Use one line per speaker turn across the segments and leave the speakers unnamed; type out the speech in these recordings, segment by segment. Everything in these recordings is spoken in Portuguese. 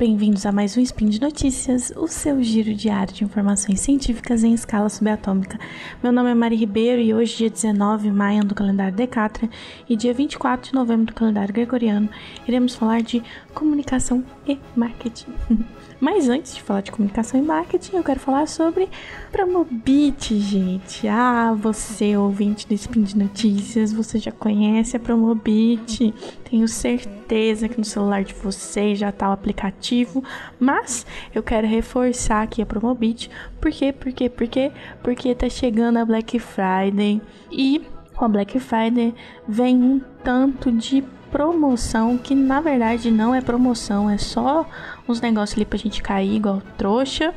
bem-vindos a mais um Spin de Notícias, o seu giro diário de informações científicas em escala subatômica. Meu nome é Mari Ribeiro e hoje, dia 19 de maio do calendário Decatra e dia 24 de novembro do calendário Gregoriano, iremos falar de comunicação e marketing. Mas antes de falar de comunicação e marketing, eu quero falar sobre Promobit, gente. Ah, você, ouvinte do Spin de Notícias, você já conhece a Promobit. Tenho certeza que no celular de vocês já está o aplicativo, mas eu quero reforçar aqui a Promobit. Por quê? Por quê? Por quê? Porque tá chegando a Black Friday e com a Black Friday vem um tanto de promoção que na verdade não é promoção, é só uns negócios ali pra gente cair igual trouxa.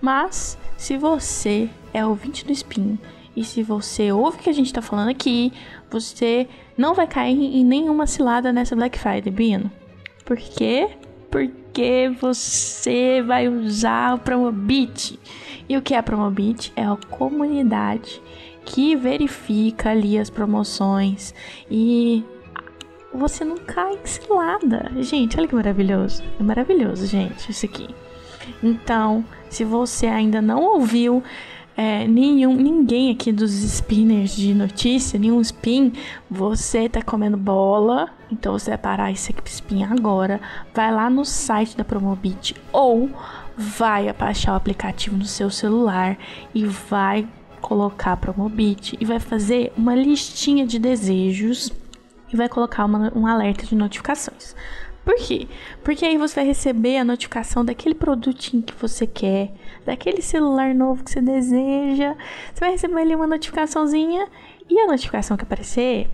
Mas se você é ouvinte do Spin e se você ouve o que a gente tá falando aqui, você não vai cair em nenhuma cilada nessa Black Friday, Bino. Por quê? Porque você vai usar o Promobit. E o que é a Promobit? É a comunidade que verifica ali as promoções e você não cai em cilada. Gente, olha que maravilhoso. É maravilhoso, gente, isso aqui. Então, se você ainda não ouviu é, nenhum, ninguém aqui dos spinners de notícia, nenhum spin, você tá comendo bola, então você vai parar esse spin agora, vai lá no site da Promobit ou vai baixar o aplicativo no seu celular e vai colocar Promobit e vai fazer uma listinha de desejos e vai colocar uma, um alerta de notificações. Por quê? Porque aí você vai receber a notificação daquele produtinho que você quer, daquele celular novo que você deseja. Você vai receber ali uma notificaçãozinha e a notificação que aparecer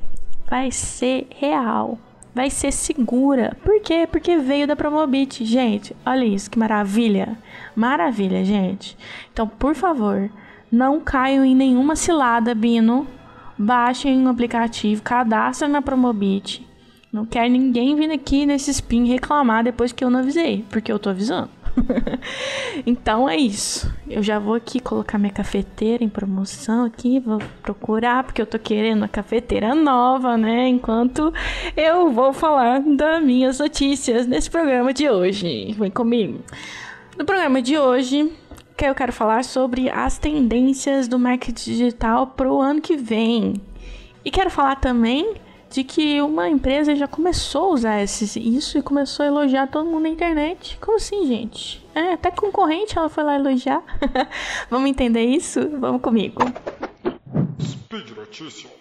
vai ser real, vai ser segura. Por quê? Porque veio da Promobit. Gente, olha isso, que maravilha. Maravilha, gente. Então, por favor, não caiam em nenhuma cilada, Bino baixem o aplicativo, cadastrem na Promobit. Não quero ninguém vindo aqui nesse spin reclamar depois que eu não avisei, porque eu tô avisando. então é isso. Eu já vou aqui colocar minha cafeteira em promoção aqui, vou procurar porque eu tô querendo uma cafeteira nova, né? Enquanto eu vou falar das minhas notícias nesse programa de hoje. Vem comigo. No programa de hoje, que eu quero falar sobre as tendências do marketing digital para o ano que vem. E quero falar também de que uma empresa já começou a usar esse, isso e começou a elogiar todo mundo na internet. Como assim, gente? É, até concorrente ela foi lá elogiar. Vamos entender isso? Vamos comigo. Speed Notícias.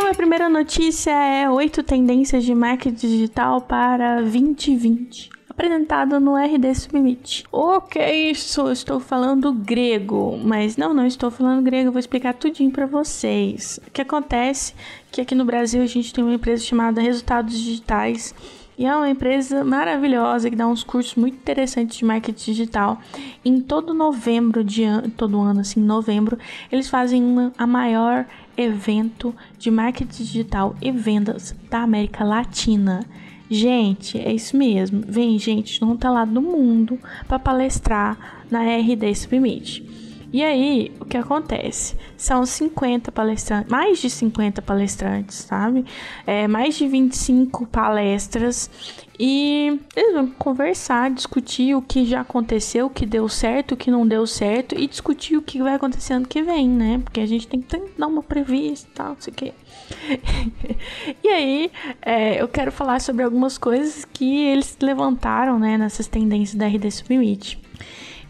a primeira notícia é oito tendências de marketing digital para 2020 apresentado no RD Submit. O que é isso? Estou falando grego, mas não, não estou falando grego, vou explicar tudinho para vocês. O que acontece é que aqui no Brasil a gente tem uma empresa chamada Resultados Digitais e é uma empresa maravilhosa que dá uns cursos muito interessantes de marketing digital. Em todo novembro de ano, todo ano, assim, novembro, eles fazem uma, a maior evento de marketing digital e vendas da América Latina. Gente, é isso mesmo. Vem gente um outro lado do mundo para palestrar na RD Submit. E aí, o que acontece? São 50 palestrantes, mais de 50 palestrantes, sabe? É, mais de 25 palestras. E eles vão conversar, discutir o que já aconteceu, o que deu certo, o que não deu certo, e discutir o que vai acontecer ano que vem, né? Porque a gente tem que dar uma prevista e tal, não sei o quê. e aí, é, eu quero falar sobre algumas coisas que eles levantaram, né, nessas tendências da RD Submit.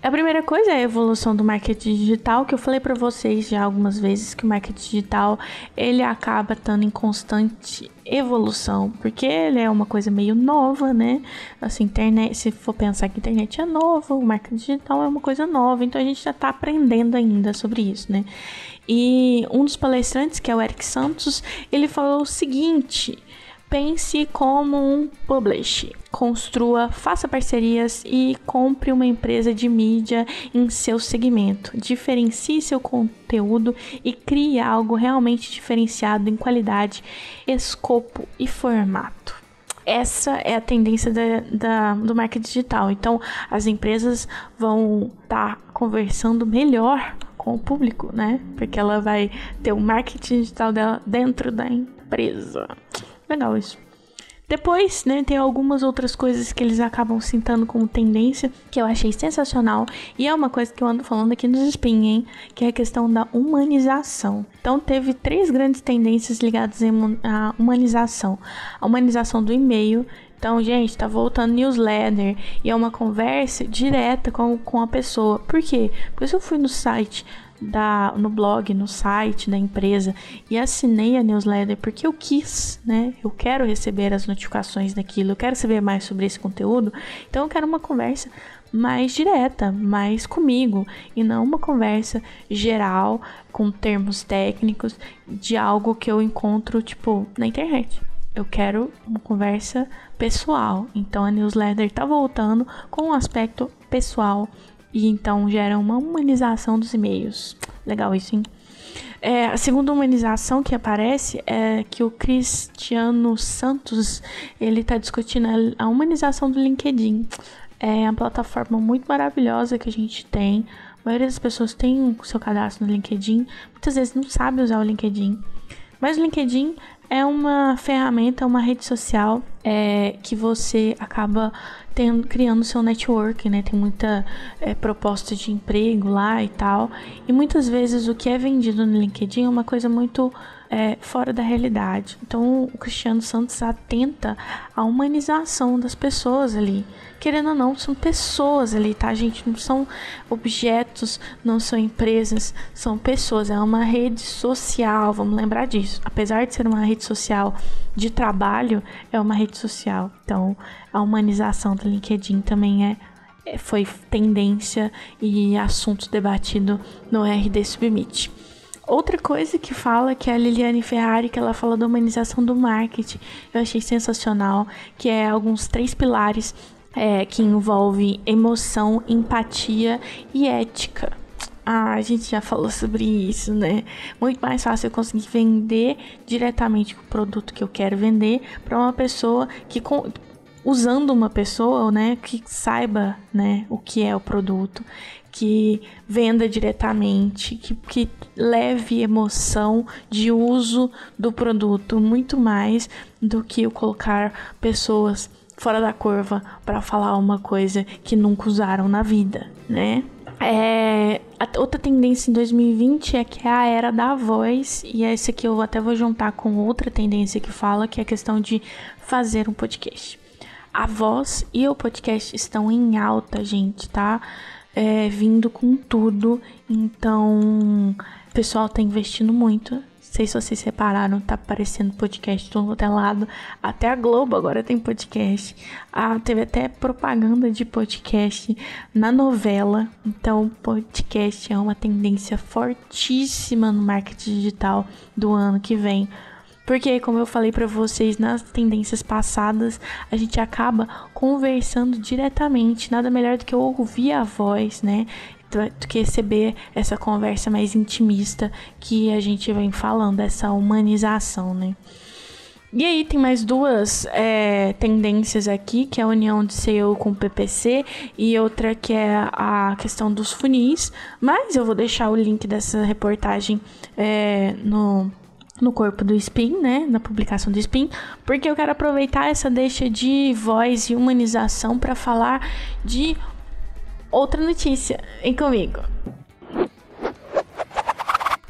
A primeira coisa é a evolução do marketing digital, que eu falei para vocês já algumas vezes que o marketing digital ele acaba estando em constante evolução, porque ele é uma coisa meio nova, né? Assim, internet, se for pensar que a internet é nova, o marketing digital é uma coisa nova, então a gente já está aprendendo ainda sobre isso, né? E um dos palestrantes, que é o Eric Santos, ele falou o seguinte: Pense como um publish. Construa, faça parcerias e compre uma empresa de mídia em seu segmento. Diferencie seu conteúdo e crie algo realmente diferenciado em qualidade, escopo e formato essa é a tendência da, da, do marketing digital. Então, as empresas vão estar tá conversando melhor com o público, né? Porque ela vai ter o marketing digital dela dentro da empresa. Legal isso. Depois, né, tem algumas outras coisas que eles acabam citando como tendência, que eu achei sensacional, e é uma coisa que eu ando falando aqui nos Spin, hein, que é a questão da humanização. Então, teve três grandes tendências ligadas à humanização. A humanização do e-mail, então, gente, tá voltando newsletter e é uma conversa direta com, com a pessoa. Por quê? Porque se eu fui no site da, no blog, no site da empresa e assinei a newsletter porque eu quis, né? Eu quero receber as notificações daquilo, eu quero saber mais sobre esse conteúdo. Então eu quero uma conversa mais direta, mais comigo e não uma conversa geral com termos técnicos de algo que eu encontro tipo na internet. Eu quero uma conversa pessoal. Então a newsletter tá voltando com um aspecto pessoal e então gera uma humanização dos e-mails. Legal isso, hein? É, a segunda humanização que aparece é que o Cristiano Santos ele está discutindo a humanização do LinkedIn. É uma plataforma muito maravilhosa que a gente tem. A maioria das pessoas tem o seu cadastro no LinkedIn, muitas vezes não sabe usar o LinkedIn. Mas o LinkedIn é uma ferramenta, uma rede social é, que você acaba tendo, criando seu network, né? Tem muita é, proposta de emprego lá e tal. E muitas vezes o que é vendido no LinkedIn é uma coisa muito é, fora da realidade. Então o Cristiano Santos atenta à humanização das pessoas ali. Querendo ou não, são pessoas ali, tá, gente? Não são objetos, não são empresas, são pessoas. É uma rede social, vamos lembrar disso. Apesar de ser uma rede social de trabalho, é uma rede social. Então, a humanização do LinkedIn também é, é foi tendência e assunto debatido no RD Submit. Outra coisa que fala, que é a Liliane Ferrari, que ela fala da humanização do marketing, eu achei sensacional, que é alguns três pilares é, que envolve emoção, empatia e ética. Ah, a gente já falou sobre isso, né? Muito mais fácil eu conseguir vender diretamente o produto que eu quero vender para uma pessoa que usando uma pessoa, né, que saiba, né, o que é o produto, que venda diretamente, que, que leve emoção de uso do produto muito mais do que eu colocar pessoas fora da curva para falar uma coisa que nunca usaram na vida, né? É, outra tendência em 2020 é que é a era da voz, e essa aqui eu até vou juntar com outra tendência que fala, que é a questão de fazer um podcast. A voz e o podcast estão em alta, gente, tá? É, vindo com tudo, então o pessoal tá investindo muito sei se vocês separaram, tá aparecendo podcast todo é lado. Até a Globo agora tem podcast. Ah, teve até propaganda de podcast na novela. Então, podcast é uma tendência fortíssima no marketing digital do ano que vem. Porque, como eu falei para vocês nas tendências passadas, a gente acaba conversando diretamente. Nada melhor do que ouvir a voz, né? do que receber essa conversa mais intimista que a gente vem falando, essa humanização, né? E aí tem mais duas é, tendências aqui, que é a união de SEO com o PPC e outra que é a questão dos funis. Mas eu vou deixar o link dessa reportagem é, no, no corpo do Spin, né? Na publicação do Spin, porque eu quero aproveitar essa deixa de voz e humanização para falar de outra notícia. Vem comigo.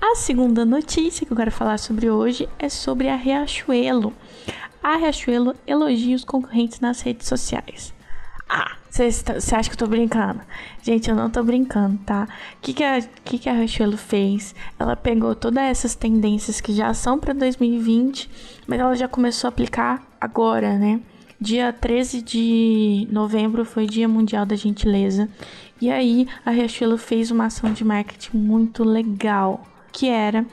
A segunda notícia que eu quero falar sobre hoje é sobre a Riachuelo. A Riachuelo elogia os concorrentes nas redes sociais. Ah, você acha que eu tô brincando? Gente, eu não tô brincando, tá? O que, que, a, que, que a fez? Ela pegou todas essas tendências que já são para 2020, mas ela já começou a aplicar agora, né? Dia 13 de novembro foi Dia Mundial da Gentileza. E aí a Riachuelo fez uma ação de marketing muito legal, que era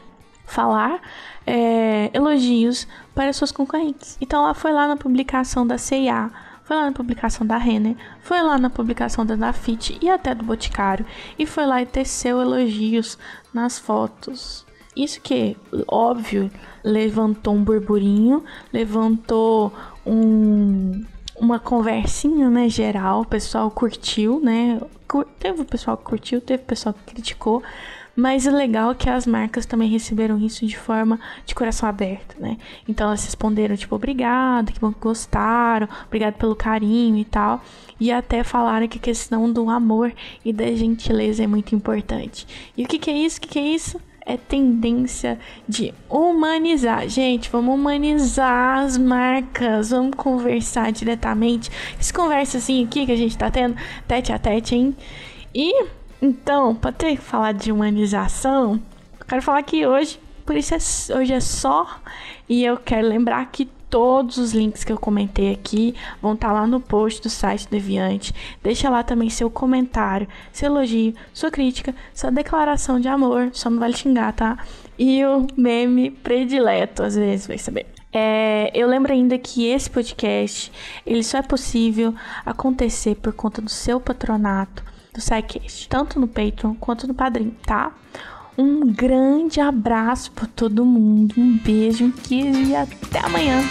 falar é, elogios para suas concorrentes. Então ela foi lá na publicação da CIA, foi lá na publicação da Renner, foi lá na publicação da Dafit e até do Boticário e foi lá e teceu elogios nas fotos. Isso que, óbvio, levantou um burburinho, levantou um, uma conversinha, né, geral, o pessoal curtiu, né? Teve o pessoal que curtiu, teve o pessoal que criticou, Mas o legal é que as marcas também receberam isso de forma de coração aberto, né? Então elas responderam tipo obrigado, que gostaram, obrigado pelo carinho e tal. E até falaram que a questão do amor e da gentileza é muito importante. E o que, que é isso? O que, que é isso? é tendência de humanizar. Gente, vamos humanizar as marcas, vamos conversar diretamente. Essa conversa assim aqui que a gente tá tendo, tete a tete, hein? E então, para ter que falar de humanização, quero falar que hoje, por isso é, hoje é só, e eu quero lembrar que todos os links que eu comentei aqui vão estar tá lá no post do site Deviante. Deixa lá também seu comentário, seu elogio, sua crítica, sua declaração de amor, só não vale xingar, tá? E o meme predileto, às vezes, vai saber. É, eu lembro ainda que esse podcast ele só é possível acontecer por conta do seu patronato do SciCast, tanto no Patreon quanto no Padrim, tá? Um grande abraço para todo mundo, um beijo, um queijo e até amanhã.